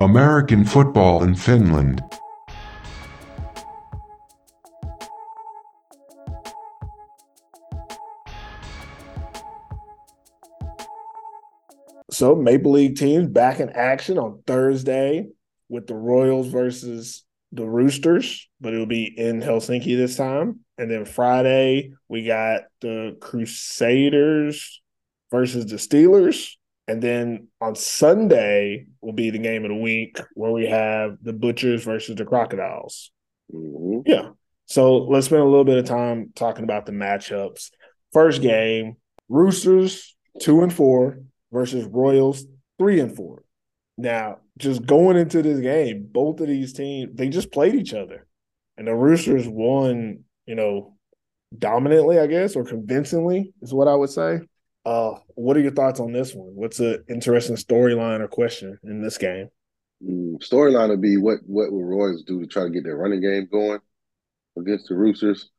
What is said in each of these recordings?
American football in Finland. So Maple League teams back in action on Thursday with the Royals versus the Roosters, but it'll be in Helsinki this time. And then Friday we got the Crusaders versus the Steelers. And then on Sunday will be the game of the week where we have the Butchers versus the Crocodiles. Mhm. Yeah. So let's spend a little bit of time talking about the matchups. First game, Roosters two and four versus Royals three and four. Now, just going into this game, both of these teams they just played each other, and the Roosters won. You know, dominantly, I guess, or convincingly is what I would say. Uh, what are your thoughts on this one? What's an interesting storyline or question in this game? Storyline would be what what will Royals do to try to get their running game going against the Roosters,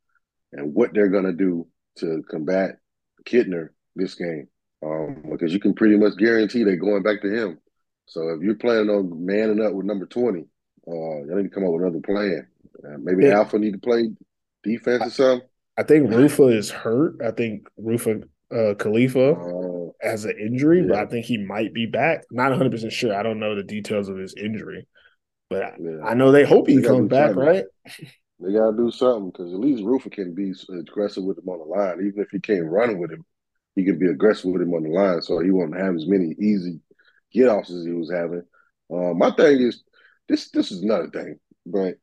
and what they're gonna do to combat Kittner this game. Um, because you can pretty much guarantee they're going back to him. So if you're planning on manning up with number twenty, uh, you need to come up with another plan. Uh, maybe Yeah. Alpha need to play defense or something. I think Rufa is hurt. I think Rufa uh, Khalifa Uh, has an injury, but I think he might be back. Not 100 percent sure. I don't know the details of his injury, but I, yeah. I know they hope he They comes back, something. right? They gotta do something because at least Rufer can be aggressive with him on the line. Even if he can't run with him, he can be aggressive with him on the line, so he won't have as many easy get offs as he was having. Uh, my thing is this. This is another thing, but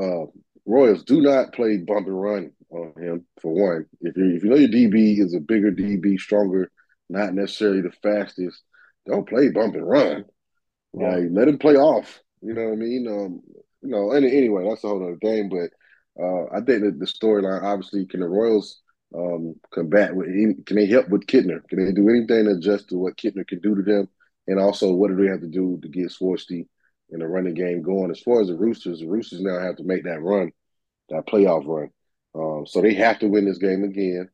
uh, Royals do not play bump and run on him for one. If you if you know your DB is a bigger DB, stronger, not necessarily the fastest, don't play bump and run. Yeah. Like let him play off. You know what I mean? Um, you know, any, anyway, that's a whole other game. But uh, I think that the storyline, obviously, can the Royals um, combat with? any- Can they help with Kittner? Can they do anything to adjust to what Kittner can do to them? And also, what do they have to do to get Swarsty in the running game going? As far as the Roosters, the Roosters now have to make that run, that playoff run. Um, so they have to win this game again.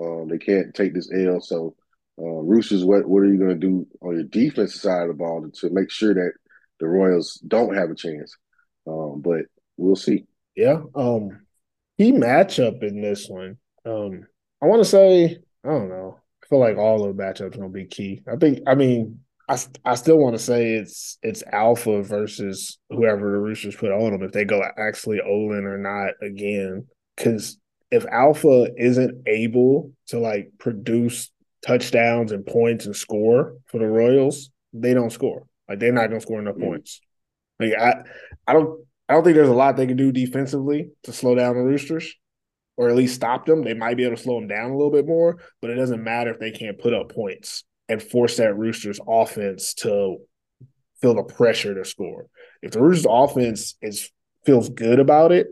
Um, they can't take this L. So, uh, Roosters, what what are you going to do on your defensive side of the ball to make sure that the Royals don't have a chance? Um, but we'll see. Yeah. Um, key matchup in this one. Um, I want to say I don't know. I feel like all of the matchups gonna be key. I think. I mean, I I still want to say it's it's Alpha versus whoever the Roosters put on them if they go actually Olin or not again. Because if Alpha isn't able to like produce touchdowns and points and score for the Royals, they don't score. Like they're not gonna score enough Mhm. points. Like I, I don't, I don't think there's a lot they can do defensively to slow down the Roosters, or at least stop them. They might be able to slow them down a little bit more, but it doesn't matter if they can't put up points and force that Roosters offense to feel the pressure to score. If the Roosters offense is feels good about it,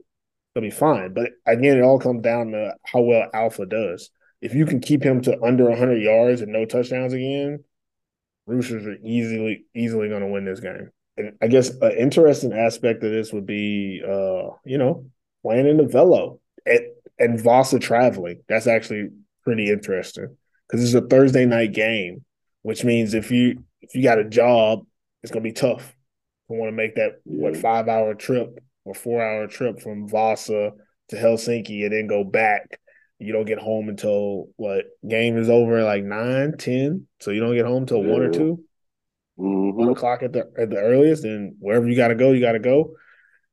they'll be fine. But again, it all comes down to how well Alpha does. If you can keep him to under 100 yards and no touchdowns again, Roosters are easily easily going to win this game. And I guess an interesting aspect of this would be, uh, you know, playing in the Velo and, and Vasa traveling. That's actually pretty interesting because it's a Thursday night game, which means if you if you got a job, it's going to be tough. You want to make that what five hour trip or four hour trip from Vasa to Helsinki and then go back. You don't get home until what game is over like nine, ten. So you don't get home till one or two one hmm o'clock at the at the earliest, and wherever you got to go, you got to go.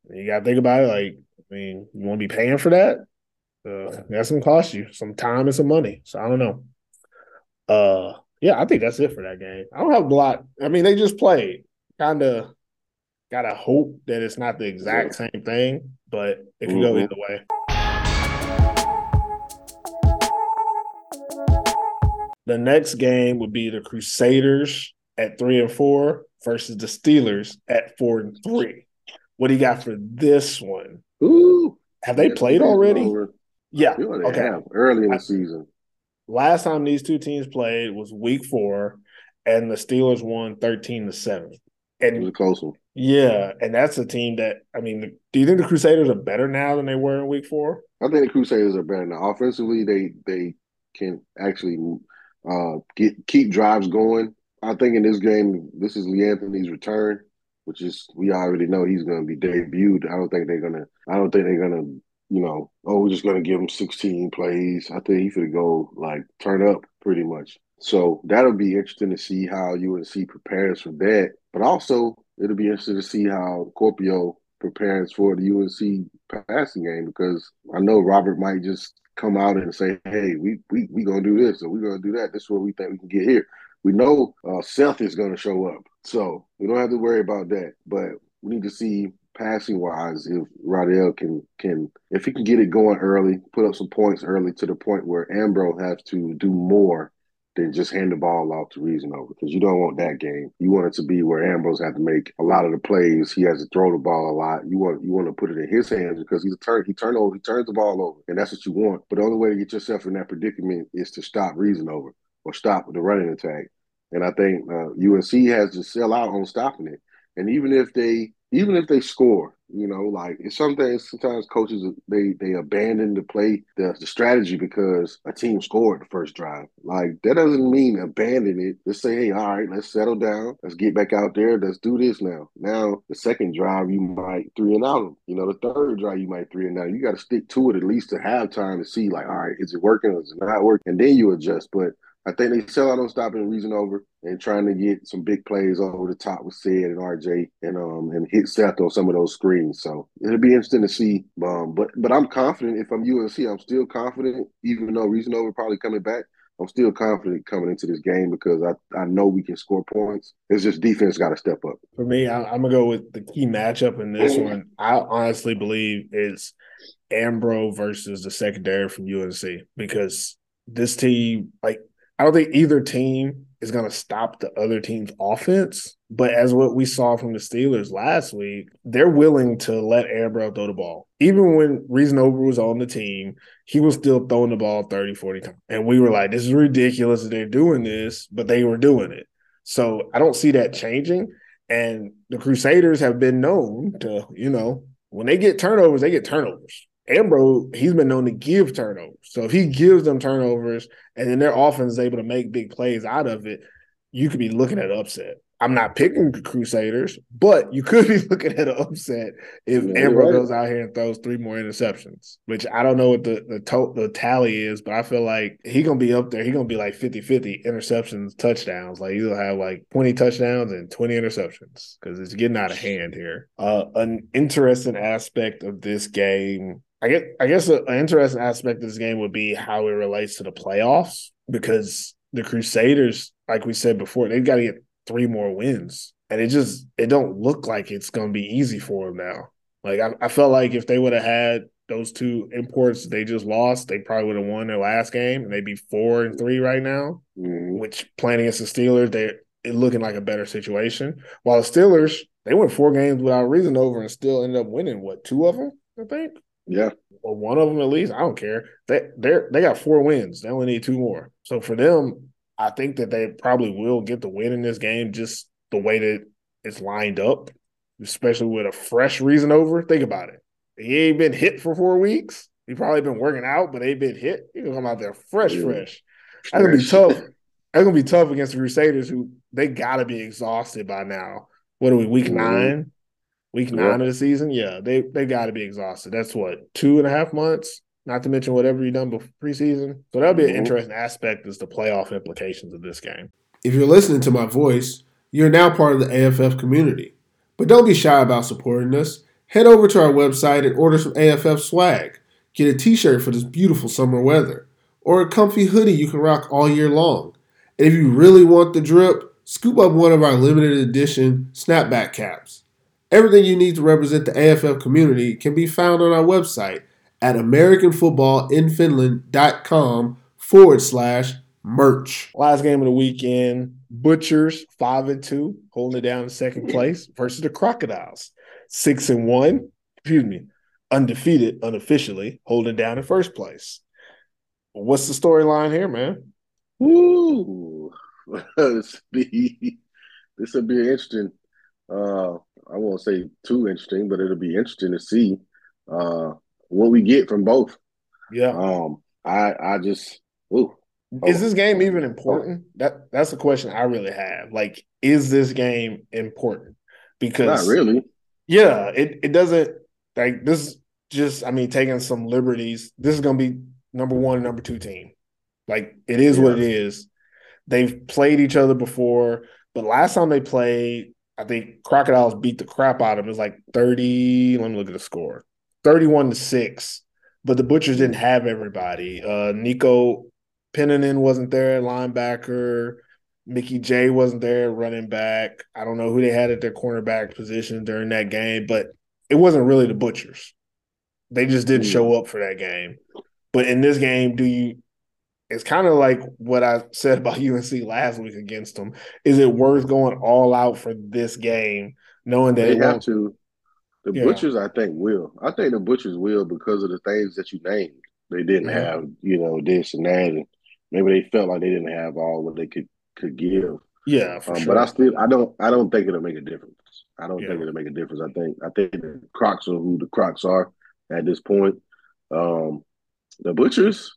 You got to think about it. Like, I mean, you want to be paying for that? Uh, that's gonna cost you some time and some money. So I don't know. Uh, yeah, I think that's it for that game. I don't have a lot. I mean, they just played. Kind of gotta hope that it's not the exact same thing, but it can go Mhm. either way. The next game would be the Crusaders at three and four versus the Steelers at four and three. What do you got for this one? Ooh, Have they played already? over. Yeah. Okay. have early in the I- season. Last time these two teams played was week four, and the Steelers won 13 to 7. It was a close one. yeah, and that's a team that I mean, do you think the Crusaders are better now than they were in week four? I think the Crusaders are better now. Offensively, they they can actually uh, get keep drives going. I think in this game, this is Lee Anthony's return. which is we already know he's going to be debuted. I don't think they're gonna. I don't think they're gonna. You know, oh, we're just gonna give him 16 plays. I think he gonna go like turn up pretty much. So that'll be interesting to see how UNC prepares for that. But also, it'll be interesting to see how Kuopio prepares for the UNC passing game because I know Robert might just come out and say, "Hey, we we we gonna do this or we gonna do that. This is what we think we can get here." We know uh, Seth is gonna show up, so we don't have to worry about that. But we need to see passing wise if Rodell can can if he can get it going early, put up some points early to the point where Ambro has to do more than just hand the ball off to Reasonover because you don't want that game. You want it to be where Ambrose has to make a lot of the plays. He has to throw the ball a lot. You want you want to put it in his hands because he's a turn he turn over he turns the ball over and that's what you want. But the only way to get yourself in that predicament is to stop Reasonover or stop the running attack. And I think uh, UNC has to sell out on stopping it. And even if they even if they score, you know, like it's something. Sometimes coaches they they abandon the play the, the strategy because a team scored the first drive. Like that doesn't mean abandon it. Just say, hey, all right, let's settle down. Let's get back out there. Let's do this now. Now the second drive you might three and out them. You know, the third drive you might three and out. You got to stick to it at least to have time to see like, all right, is it working or is it not working? And then you adjust. But I think they sell out on stopping Reasonover and trying to get some big plays over the top with Sid and RJ and um and hit Seth on some of those screens. So it'll be interesting to see. Um, but but I'm confident if I'm UNC, I'm still confident, even though Reasonover probably coming back. I'm still confident coming into this game because I, I know we can score points. It's just defense got to step up. For me, I, am gonna go with the key matchup in this one. I honestly believe it's Ambro versus the secondary from UNC because this team, like I don't think either team is going to stop the other team's offense. But as what we saw from the Steelers last week, they're willing to let Ambro throw the ball. Even when Reasonover was on the team, he was still throwing the ball 30, 40 times. And we were like, this is ridiculous that they're doing this, but they were doing it. So I don't see that changing. And the Crusaders have been known to, you know, when they get turnovers, they get turnovers. Ambro, he's been known to give turnovers. So if he gives them turnovers and then their offense is able to make big plays out of it, you could be looking at upset. I'm not picking Crusaders, but you could be looking at an upset if yeah, Ambro right. goes out here and throws three more interceptions, which I don't know what the the, to- the tally is, but I feel like he going to be up there. He going to be like 50-50 interceptions, touchdowns. Like he'll have like 20 touchdowns and 20 interceptions because it's getting out of hand here. Uh, an interesting aspect of this game I guess I guess an interesting aspect of this game would be how it relates to the playoffs because the Crusaders, like we said before, they've got to get three more wins, and it just it don't look like it's going to be easy for them now. Like I, I felt like if they would have had those two imports they just lost, they probably would have won their last game, and they'd be four and three right now. Mm-hmm. Which playing against the Steelers, they it looking like a better situation. While the Steelers, they went four games without Reasonover and still ended up winning what two of them, I think. Yeah. Or one of them at least. I don't care. They they they got four wins. They only need two more. So for them, I think that they probably will get the win in this game just the way that it's lined up, especially with a fresh Reasonover. Think about it. He ain't been hit for four weeks. He probably been working out, but ain't been hit. He gonna come out there fresh, fresh. That's gonna be tough. That's gonna be tough against the Crusaders, who they gotta be exhausted by now. What are we, week mm-hmm. nine? Week nine of the season, yeah, they they got to be exhausted. That's what two and a half months. Not to mention whatever you done before preseason. So that'll be an mm-hmm. interesting aspect as the playoff implications of this game. If you're listening to my voice, you're now part of the AFF community. But don't be shy about supporting us. Head over to our website and order some AFF swag. Get a t-shirt for this beautiful summer weather, or a comfy hoodie you can rock all year long. And if you really want the drip, scoop up one of our limited edition snapback caps. Everything you need to represent the AFF community can be found on our website at AmericanFootballInFinland.com forward slash merch. Last game of the weekend, Butchers five and two, holding it down in second place versus the Crocodiles, six and one. Excuse me, undefeated unofficially, holding down in first place. What's the storyline here, man? Woo! this would be this will be interesting. Uh, I won't say too interesting, but it'll be interesting to see uh, what we get from both. Yeah. Um. I I just. Ooh. Is this game even important? That that's the question I really have. Like, is this game important? because Not really. yeah, it it doesn't like this. Just I mean, taking some liberties. This is going to be number one, number two team. Like it is what it is. They've played each other before, but last time they played, I think Crocodiles beat the crap out of them. It was like 30. Let me look at the score 31 to 6. But the Butchers didn't have everybody. Uh, Nico Pennanen wasn't there, linebacker. Mickey J wasn't there, running back. I don't know who they had at their cornerback position during that game, but it wasn't really the Butchers. They just didn't Mm. show up for that game. But in this game, do you? It's kind of like what I said about UNC last week against them. Is it worth going all out for this game, knowing that They have to. The Yeah. butchers, I think, will. I think the butchers will because of the things that you named. They didn't have, you know, this and that, and maybe they felt like they didn't have all what they could could give. Yeah, for Um, sure. But I still, I don't, I don't think it'll make a difference. I don't Yeah. think it'll make a difference. I think, I think the Crocs are who the Crocs are at this point. Um, the butchers,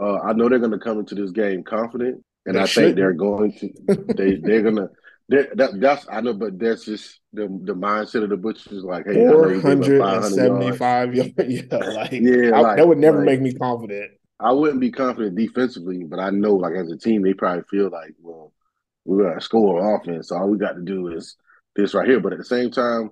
uh, I know they're going to come into this game confident, and They I shouldn't. think they're going to. They they're gonna. They're, that, that's I know, but that's just the the mindset of the butchers. Like, hey, Four you gave up hundred 500 and yards. seventy-five yards. Yeah, like Yeah, I- like- that would never like- make me confident. I wouldn't be confident defensively, but I know, like as a team, they probably feel like, well, we're gonna score offense. So all we got to do is this right here. But at the same time,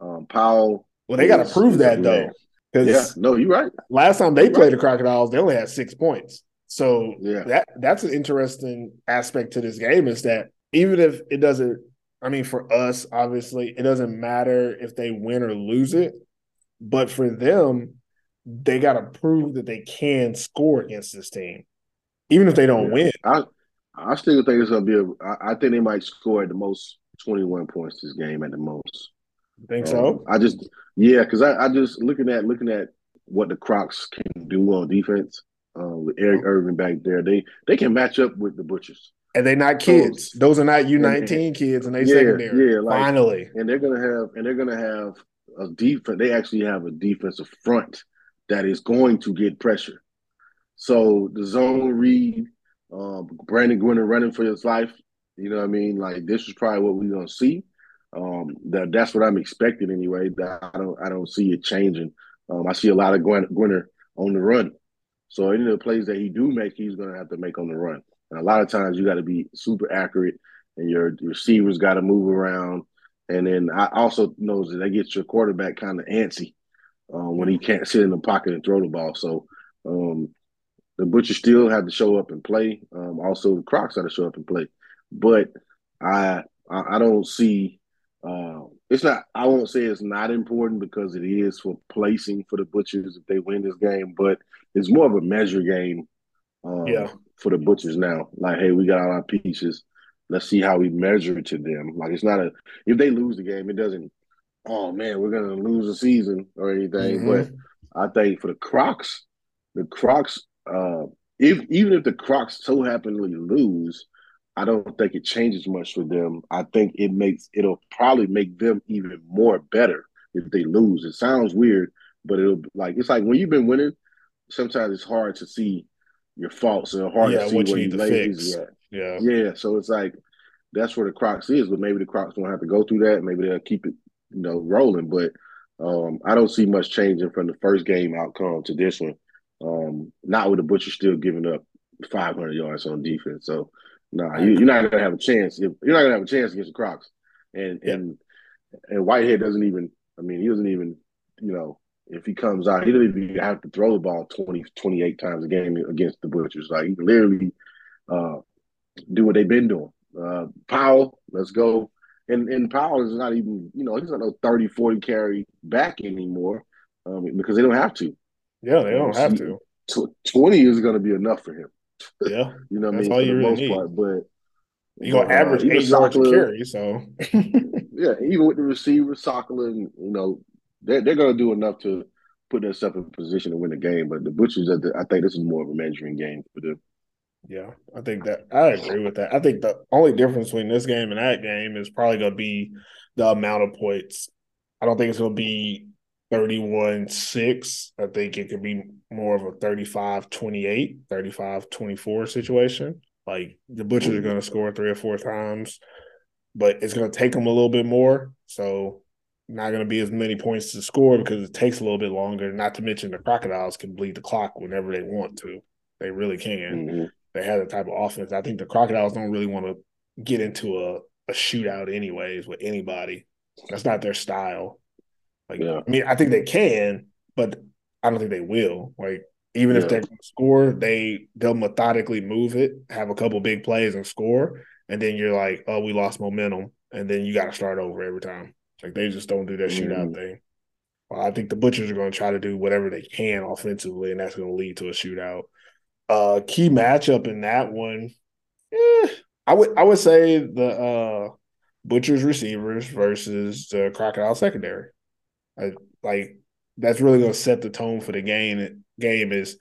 um, Powell. Well, they got to prove that though. Yeah, no, you're right. last time they You're played right. the Crocodiles, they only had six points. So Yeah. that that's an interesting aspect to this game is that even if it doesn't, I mean, for us, obviously, it doesn't matter if they win or lose it, but for them, they got to prove that they can score against this team, even if they don't Yeah. win. I I still think it's gonna be a. I, I think they might score at the most 21 points this game at the most. Think Um, so? I just yeah, because I, I just looking at looking at what the Crocs can do on defense uh, with Eric Irvin back there. They they can match up with the Butchers, And they're not kids; those are not U nineteen kids, and they Yeah, secondary. yeah, like- Finally, and they're gonna have and they're gonna have a defense. They actually have a defensive front that is going to get pressure. So the zone read, um, Brandon Gwinner running for his life. You know what I mean? Like this is probably what we're gonna see. Um, that that's what I'm expecting anyway. I don't I don't see it changing. Um, I see a lot of Gwin- Gwinner on the run. So any of the plays that he do make, he's gonna have to make on the run. And a lot of times you got to be super accurate, and your receivers got to move around. And then I also knows that that gets your quarterback kind of antsy um, when he can't sit in the pocket and throw the ball. So um, the Butchers still have to show up and play. Um, also, the Crocs have to show up and play. But I, I don't see. Uh, it's not. I won't say it's not important because it is for placing for the Butchers if they win this game. But it's more of a measure game. Um, Yeah. For the Butchers now, like, hey, we got all our pieces. Let's see how we measure to them. Like, it's not a. If they lose the game, it doesn't. Oh man, we're gonna lose the season or anything. Mhm. But I think for the Crocs, the Crocs, uh, if even if the Crocs so happenly lose, I don't think it changes much for them. I think it makes it'll probably make them even more better if they lose. It sounds weird, but it'll like it's like when you've been winning, sometimes it's hard to see your faults and hard Yeah, to see what you where need you lazy fix. at. Yeah, Yeah, so it's like that's where the Crocs is, but maybe the Crocs won't have to go through that. Maybe they'll keep it, you know, rolling. But um, I don't see much changing from the first game outcome to this one. Um, not with the Butcher still giving up 500 yards on defense. So, nah, you, you're not gonna have a chance. If, you're not gonna have a chance against the Crocs, and Yeah. and and Whitehead doesn't even. I mean, he doesn't even. You know, if he comes out, he doesn't even have to throw the ball 20, 28 times a game against the Butchers. Like he can literally uh, do what they've been doing. Uh, Powell, let's go. And and Powell is not even, you know, he's not no 30, 40 carry back anymore um, because they don't have to. yeah, they don't have to. 20 is going to be enough for him. Yeah, You know what I mean? all For you the really most need. part. But you gonna but, average eight yards a carry, so Yeah, even with the receiver, and you know, they're they're going to do enough to put themselves in position to win the game. But the Butchers, I th- I think this is more of a measuring game for them. Yeah, I think that I agree with that. I think the only difference between this game and that game is probably going to be the amount of points. I don't think it's going to be 31 6. I think it could be more of a 35 28, 35 24 situation. Like the Butchers are going to score three or four times. but it's going to take them a little bit more. So not going to be as many points to score because it takes a little bit longer. Not to mention the Crocodiles can bleed the clock whenever they want to. They really can. Mhm. They have the type of offense. I think the Crocodiles don't really want to get into a, a shootout anyways with anybody. That's not their style. Like Yeah. I mean, I think they can, but I don't think they will. Like even if they're going to score, they they'll methodically move it, have a couple big plays and score, and then you're like, oh, we lost momentum, and then you got to start over every time. Like they just don't do that shootout Mhm. thing. Well, I think the Butchers are going to try to do whatever they can offensively, and that's going to lead to a shootout. Uh, key matchup in that one, eh, I would I would say the uh, Butchers receivers versus the Crocodile secondary. I, like that's really going to set the tone for the game. Game is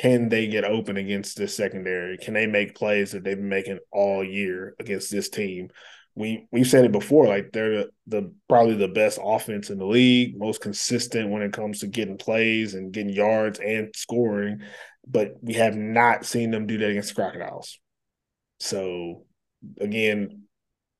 can they get open against this secondary? Can they make plays that they've been making all year against this team? We we've said it before, like they're the, the probably the best offense in the league, most consistent when it comes to getting plays and getting yards and scoring, but we have not seen them do that against the Crocodiles. So again,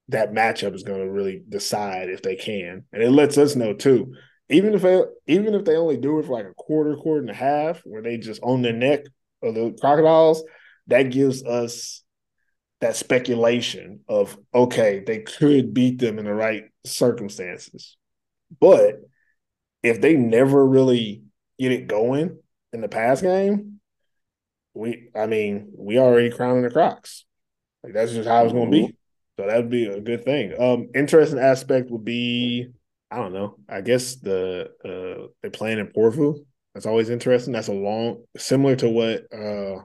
that matchup is going to really decide if they can, and it lets us know too. Even if they, even if they only do it for like a quarter, quarter and a half, where they just own the neck of the crocodiles, that gives us that speculation of okay, they could beat them in the right circumstances. But if they never really get it going in the pass game, we I mean, we already crowning the Crocs. Like that's just how it's gonna be. So that would be a good thing. Um, interesting aspect would be, I don't know. I guess the uh they're playing in Porvoo. That's always interesting. That's a long similar to what uh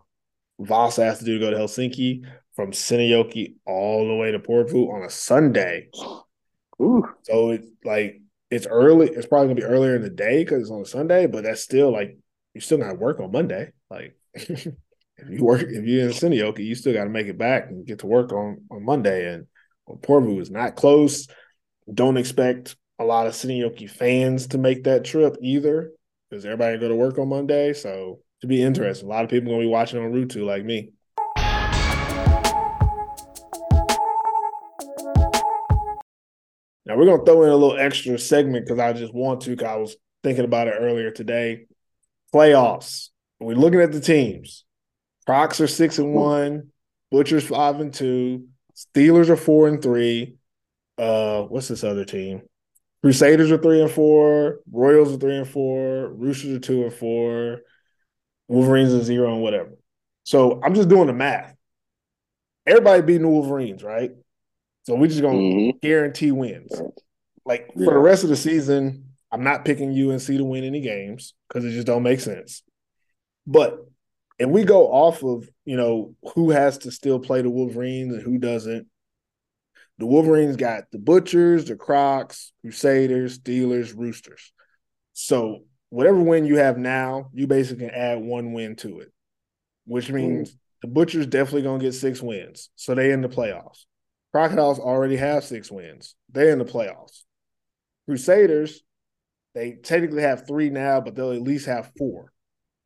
Voss has to do to go to Helsinki from Seinäjoki all the way to Porvoo on a Sunday. Ooh. So it's like it's early. It's probably gonna be earlier in the day because it's on a Sunday, but that's still like you still gotta work on Monday. Like if you work if you're in Seinäjoki, you still gotta make it back and get to work on on Monday. And Porvoo is not close. Don't expect a lot of Seinäjoki fans to make that trip either because everybody go to work on Monday. So to be interesting. A lot of people gonna be watching on Ruutu like me. Now we're gonna throw in a little extra segment because I just want to. Cause I was thinking about it earlier today. Playoffs. We're looking at the teams. Crocs are six and one. Butchers five and two. Steelers are four and three. Uh, what's this other team? Crusaders are three and four. Royals are three and four. Roosters are two and four. Wolverines are zero and whatever. So I'm just doing the math. Everybody beating the Wolverines, right? So we're just gonna Mhm. guarantee wins. Like for the rest of the season, I'm not picking UNC to win any games because it just don't make sense. But if we go off of you know who has to still play the Wolverines and who doesn't, the Wolverines got the Butchers, the Crocs, Crusaders, Steelers, Roosters. So whatever win you have now, you basically can add one win to it, which means the Butchers definitely gonna get six wins, so they in the playoffs. Crocodiles already have six wins; they're in the playoffs. Crusaders, they technically have three now, but they'll at least have four.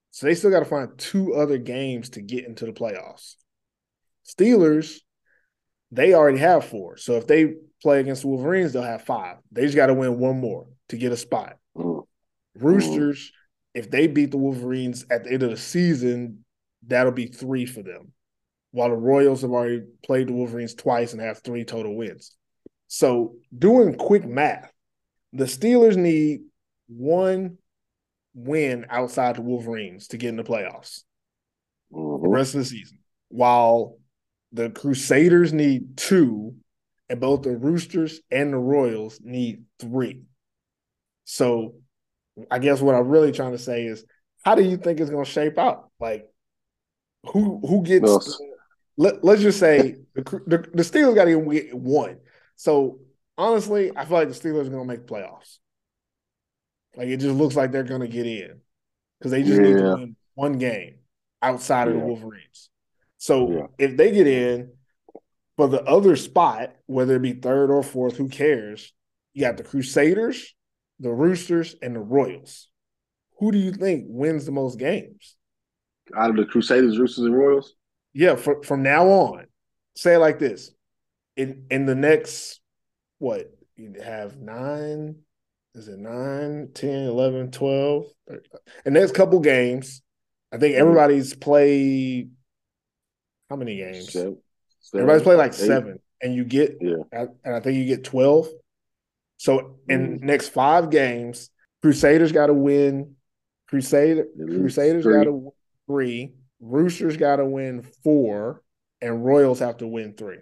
So they still got to find two other games to get into the playoffs. Steelers, they already have four. So if they play against the Wolverines, they'll have five. They just got to win one more to get a spot. Mm. Roosters, if they beat the Wolverines at the end of the season, that'll be three for them. While the Royals have already played the Wolverines twice and have three total wins. So doing quick math, the Steelers need one win outside the Wolverines to get in the playoffs the Mhm. rest of the season. While the Crusaders need two, and both the Roosters and the Royals need three. So I guess what I'm really trying to say is how do you think it's gonna shape out? Like who who gets let, let's just say the, the the Steelers gotta get one. So honestly, I feel like the Steelers are gonna make playoffs. Like it just looks like they're gonna get in because they just need to win one game outside of the Wolverines. So Yeah. if they get in for the other spot, whether it be third or fourth, who cares? You got the Crusaders, the Roosters, and the Royals. Who do you think wins the most games? Out of the Crusaders, Roosters, and Royals. Yeah, for, from now on, say it like this: in in the next what you have nine is it 9 10 11 12 and there's a couple games i think Mhm. everybody's played how many games Seven, everybody's seven, played like eight. seven and you get Yeah. and i think you get 12 so in Mhm. next five games crusaders got to win crusader crusaders got to win three roosters got to win four and royals have to win three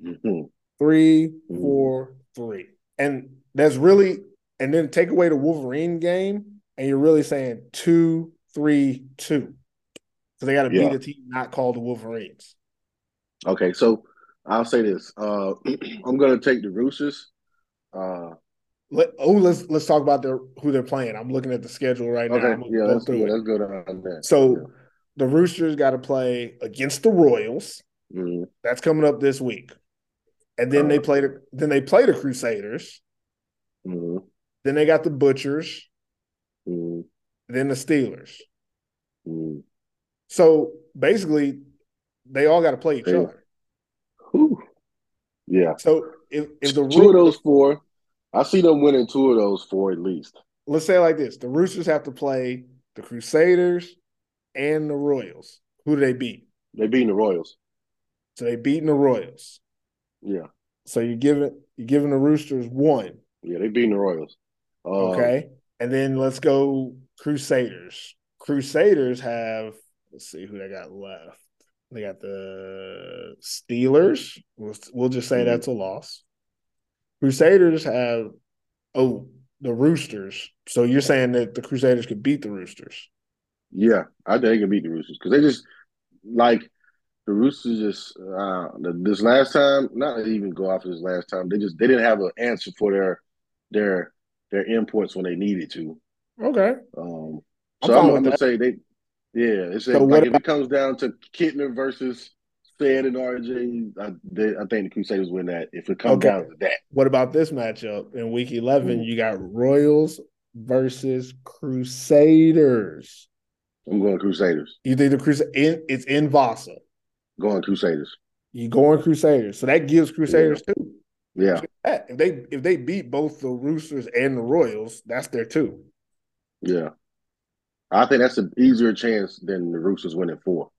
Mhm. three, Mhm. four, three. And that's really, and then take away the Wolverine game, and you're really saying two, three, two. So they got to Yeah. beat a team not called the Wolverines. Okay, so I'll say this. Uh, I'm gonna take the Roosters. Uh, Let, oh, let's let's talk about their who they're playing. I'm looking at the schedule right now. okay, I'm yeah, go let's, through yeah, it. let's go down that. So the Roosters got to play against the Royals. Mhm. That's coming up this week. And then they Uh, play the then they play the Crusaders. Mhm. Then they got the Butchers. Mhm. Then the Steelers. So basically, they all got to play each Yeah. other. Whew. Yeah, So if if the two of those four, I see them winning two of those four at least. let's say it like this, the Roosters have to play the Crusaders and the Royals. Who do they beat? They beating the Royals. So they beating the Royals. Yeah, So you're giving you're giving the Roosters one, yeah, they beating the Royals. Uh, okay? and then let's go Crusaders. Crusaders have let's see who they got left. They got the Steelers. We'll, we'll just say Mhm. that's a loss. Crusaders have oh the Roosters. So you're saying that the Crusaders could beat the Roosters? Yeah, I think they can beat the Roosters because they just like the Roosters. Just uh, this last time, not even go off this last time. They just they didn't have an answer for their their their imports when they needed to. Okay. Um, so I'm, I'm gonna that. say they, yeah. It's So like if it comes down to Kittner versus Fed and RJ, I, they, I think the Crusaders win that. If it comes Okay. down to that, What about this matchup in week 11? Mm. You got Royals versus Crusaders. I'm going Crusaders. You think the Crusaders? in it's in Vasa. Going Crusaders. You going Crusaders. So that gives Crusaders two. Yeah, If they if they beat both the Roosters and the Royals, that's their two. yeah. I think that's an easier chance than the Roosters winning four.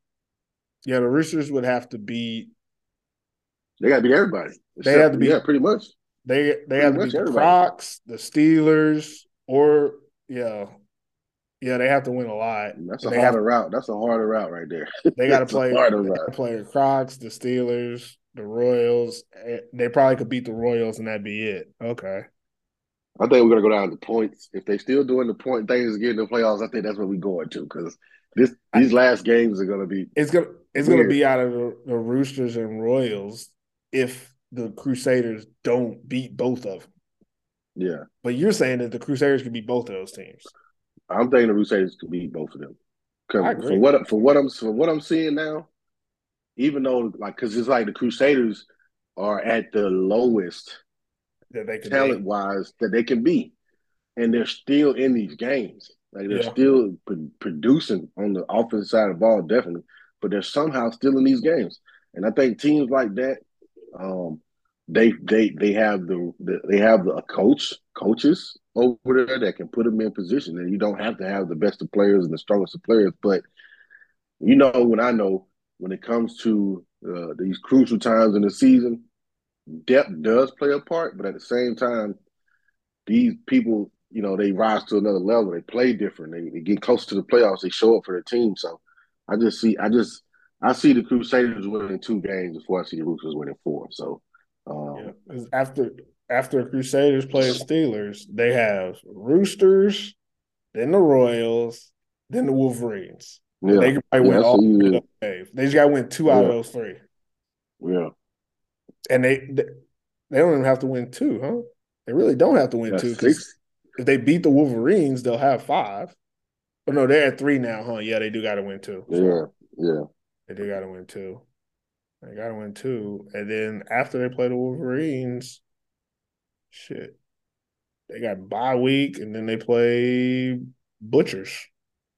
Yeah, the Roosters would have to beat They got to beat everybody. They have to beat- yeah, pretty much. they they have to beat the. Crocs, the Steelers, or yeah. Yeah, they have to win a lot. That's a They harder have- route. That's a harder route right there. They got to play. harder route. play the Crocs, the Steelers, the Royals. Eh, They probably could beat the Royals, and that'd be it. Okay. I think we're gonna go down to points. If they're still doing the point things, getting the playoffs, I think that's what we're going to because this these last games are gonna be It's gonna it's gonna be out of the, the Roosters and Royals if the Crusaders don't beat both of them. yeah. But you're saying that the Crusaders could beat both of those teams. I'm thinking the Crusaders could beat both of them. For what for what I'm for what I'm seeing now, even though like because it's like the Crusaders are at the lowest That they could talent beat. wise that they can be, and they're still in these games. Like they're Yeah. still pro- producing on the offensive side of the ball, definitely, but they're somehow still in these games. And I think teams like that, um, they they they have the, the they have the coach coaches over there that can put them in position, and you don't have to have the best of players and the strongest of players. But you know, when I know when it comes to uh, these crucial times in the season, depth does play a part, but at the same time, these people, you know, they rise to another level. They play different. They, they get close to the playoffs. They show up for their team. So I just see, I just, I see the Crusaders winning two games before I see the Roosters winning four. So, um, Yeah, after after Crusaders play Steelers, they have Roosters, then the Royals, then the Wolverines. yeah, They could probably Yeah, win all three of those games. They just got to win two out of those three, yeah, and they they don't even have to win two, huh? They really don't have to win That's two because if they beat the Wolverines, they'll have five. Oh no, they're at three now, huh? Yeah, they do got to win two. Yeah, yeah, They do got to win two. They got to win two, and then after they play the Wolverines, shit, they got bye week, and then they play Butchers.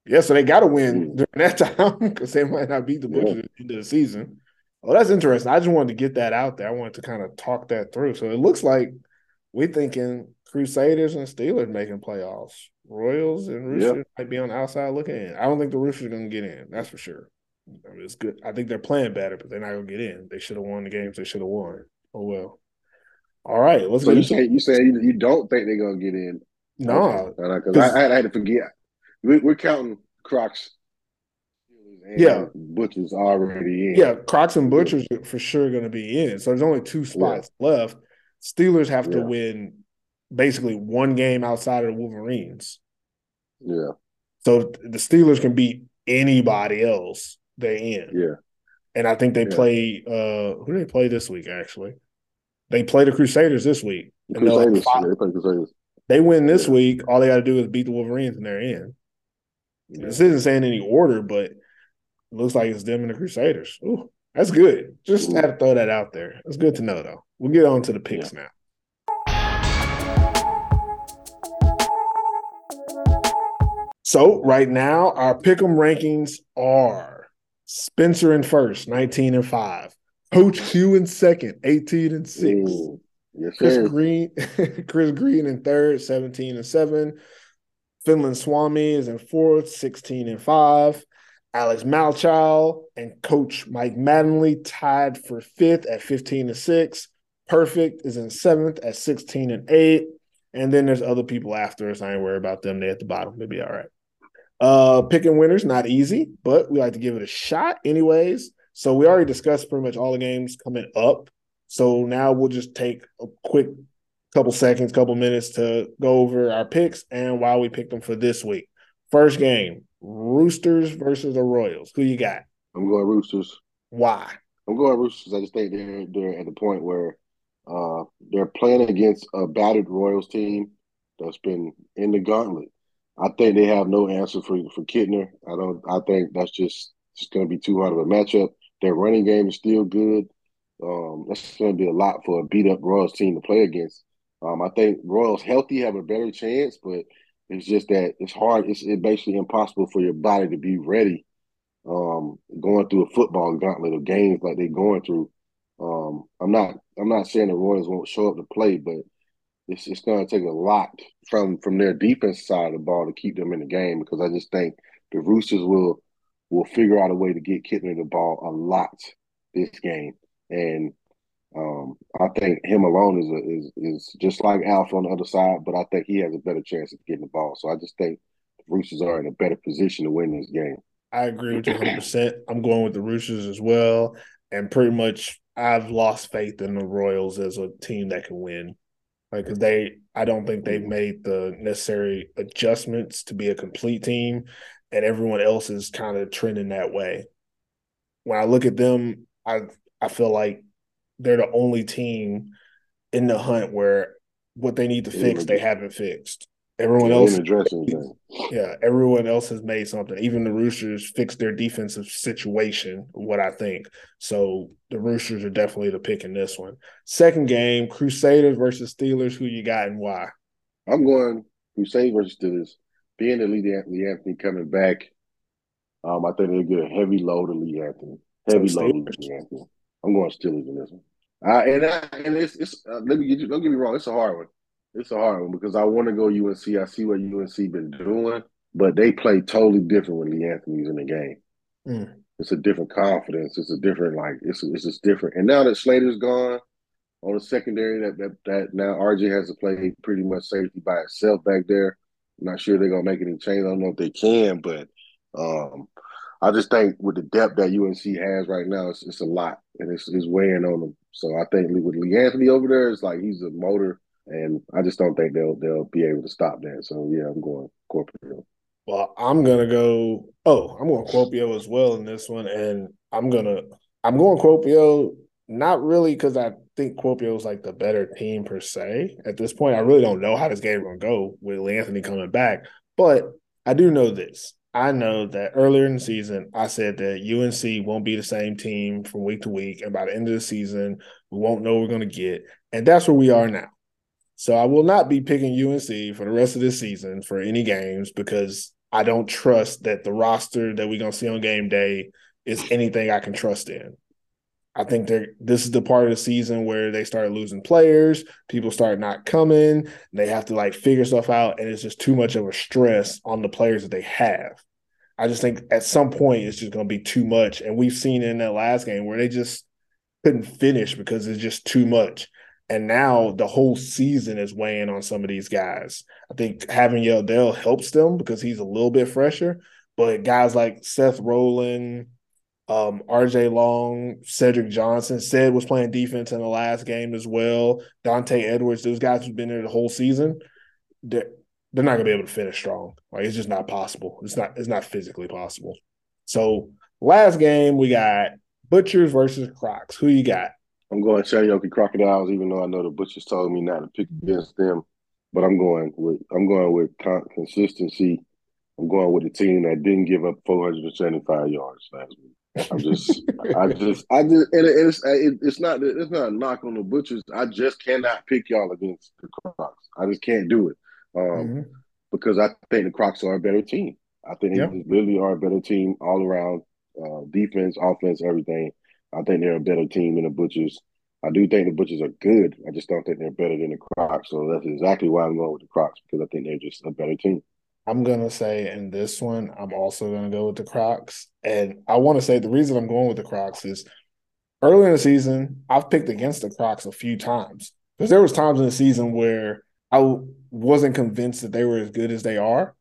Yeah, so they got to win during that time because they might not beat the Yeah. Butchers at the end of the season. Oh, that's interesting. I just wanted to get that out there. I wanted to kind of talk that through. So it looks like we're thinking Crusaders and Steelers making playoffs. Royals and Roosters Yeah. might be on the outside looking in. I don't think the Roosters are going to get in. That's for sure. I mean, it's good. I think they're playing better, but they're not going to get in. They should have won the games they should have won. Oh well. All right, let's So you say you say you, you don't think they're gonna get in? no. because I, I had to forget. We, we're counting Crocs. And Yeah. Butchers already in. Yeah, Crocs and Butchers are for sure going to be in. So there's only two spots left. Steelers have to Yeah. win basically one game outside of the Wolverines. yeah, So the Steelers can beat anybody else they in. yeah. And I think they Yeah. play uh who do they play this week actually? They play the Crusaders this week. Like Crusaders. yeah, they play Crusaders. They win this Yeah. week, all they gotta do is beat the Wolverines and they're in. This isn't saying any order, but looks like it's them and the Crusaders. Ooh, that's good. Just Ooh. had to throw that out there. It's good to know though. We'll get on to the picks now. So right now, our pick'em rankings are Spencer in first, 19 and 5. Coach Q in second, 18 and 6. Mm, yes, Chris sir. Green, Chris Green in third, 17 and 7. Finland Swami is in fourth, 16 and 5. Alex Malchow and Coach Mike Mattingly tied for fifth at 15 and 6. Perfect is in seventh at 16 and 8. And then there's other people after us. I ain't worried about them. They at the bottom. They'll be all right. Uh picking winners, not easy, but we like to give it a shot anyways. So we already discussed pretty much all the games coming up. So now we'll just take a quick couple seconds, couple minutes to go over our picks and why we picked them for this week. First game, Roosters versus the Royals. Who you got? I'm going Roosters. Why? I'm going Roosters. I just think they're they're at the point where uh, they're playing against a battered Royals team that's been in the gauntlet. I think they have no answer for for Kittner. I don't. I think that's just just going to be too hard of a matchup. Their running game is still good. Um, that's going to be a lot for a beat up Royals team to play against. Um, I think Royals healthy have a better chance, but it's just that it's hard. It's, basically impossible for your body to be ready um, going through a football gauntlet of games like they're going through. Um, I'm not I'm not saying the Royals won't show up to play, but it's it's going to take a lot from from their defense side of the ball to keep them in the game because I just think the Roosters will will figure out a way to get Kittner the ball a lot this game, and um, I think him alone is a, is is just like Alpha on the other side, but I think he has a better chance of getting the ball. So I just think the Roosters are in a better position to win this game. I agree with you 100%. I'm going with the Roosters as well. And pretty much, I've lost faith in the Royals as a team that can win. Like, because they, I don't think they've made the necessary adjustments to be a complete team. And everyone else is kind of trending that way. When I look at them, I I feel like they're the only team in the hunt where what they need to fix, they haven't fixed. Everyone else the dressing room. yeah, everyone else has made something. Even the Roosters fixed their defensive situation, what I think. So the Roosters are definitely the pick in this one. Second game, Crusaders versus Steelers. Who you got and why? I'm going Crusade versus Steelers. Being the Lee, Lee Anthony coming back, um, I think they'll get a heavy load of Lee Anthony. Heavy So load of. Lee Anthony. I'm going Steelers in this one. Uh, and I, and it's it's uh, let me get you. Don't get me wrong. It's a hard one. It's a hard one because I want to go UNC. I see what UNC been doing, but they play totally different when Lee Anthony's in the game. Mm. It's a different confidence. It's a different like it's it's just different. And now that Slater's gone on the secondary, that that that now RJ has to play pretty much safety by itself back there. I'm not sure they're gonna make any change. I don't know if they can, but um, I just think with the depth that UNC has right now, it's, it's a lot, and it's, it's weighing on them. So I think with Lee Anthony over there, it's like he's a motor, and I just don't think they'll they'll be able to stop that. So yeah, I'm going Kuopio. Well, I'm gonna go. Oh, I'm going Kuopio as well in this one, and I'm gonna I'm going Kuopio. Not really because I think Kuopio is like the better team per se at this point. I really don't know how this game is gonna go with Lee Anthony coming back, but I do know this. I know that earlier in the season, I said that UNC won't be the same team from week to week, and by the end of the season, we won't know we're gonna get, and that's where we are now. So I will not be picking UNC for the rest of this season for any games because I don't trust that the roster that we're gonna see on game day is anything I can trust in. I think they're this is the part of the season where they start losing players, people start not coming, they have to like figure stuff out, and it's just too much of a stress on the players that they have. I just think at some point it's just going to be too much, and we've seen in that last game where they just couldn't finish because it's just too much. And now the whole season is weighing on some of these guys. I think having Yeldell helps them because he's a little bit fresher, but guys like Seth Rowland, um, RJ Long, Cedric Johnson, said was playing defense in the last game as well. Dante Edwards, those guys who've been there the whole season, they're, they're not gonna be able to finish strong. Like it's just not possible. It's not it's not physically possible. So last game we got Butchers versus Crocs. Who you got? I'm going Seinäjoki Crocodiles, even though I know the Butchers told me not to pick against them. But I'm going with I'm going with consistency. I'm going with a team that didn't give up 475 yards last week. I'm just, I just, I just, and it's it's not it's not a knock on the Butchers. I just cannot pick y'all against the Crocs. I just can't do it um, mm-hmm. because I think the Crocs are a better team. I think yep. they literally are a better team all around, uh, defense, offense, everything. I think they're a better team than the Butchers. I do think the Butchers are good. I just don't think they're better than the Crocs. So that's exactly why I'm going with the Crocs because I think they're just a better team. I'm gonna say in this one, I'm also gonna go with the Crocs. And I want to say the reason I'm going with the Crocs is early in the season, I've picked against the Crocs a few times. Because there was times in the season where I wasn't convinced that they were as good as they are.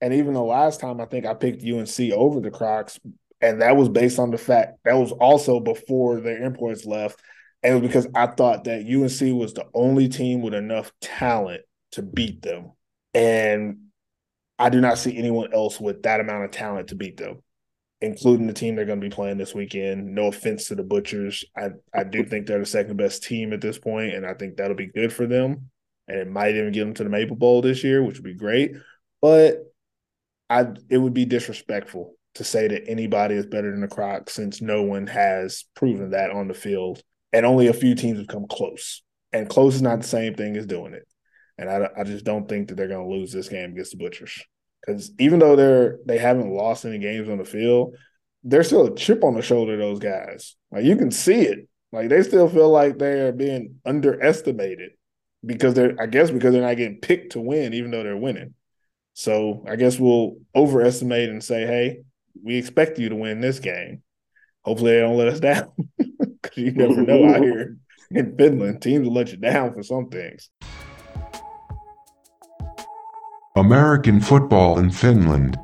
And even the last time I think I picked UNC over the Crocs, and that was based on the fact that was also before their imports left. And it was because I thought that UNC was the only team with enough talent to beat them. And I do not see anyone else with that amount of talent to beat them, including the team they're going to be playing this weekend. No offense to the Butchers. I, I do think they're the second best team at this point, and I think that'll be good for them. And it might even get them to the Maple Bowl this year, which would be great. But I it would be disrespectful to say that anybody is better than the Crocs since no one has proven that on the field. And only a few teams have come close. And close is not the same thing as doing it and I, I just don't think that they're going to lose this game against the Butchers because even though they're they haven't lost any games on the field, there's still a chip on the shoulder of those guys. Like you can see it. Like they still feel like they are being underestimated because they're I guess because they're not getting picked to win even though they're winning. So I guess we'll overestimate and say, hey, we expect you to win this game. Hopefully they don't let us down because you never know out here in Finland. Teams will let you down for some things. American football in Finland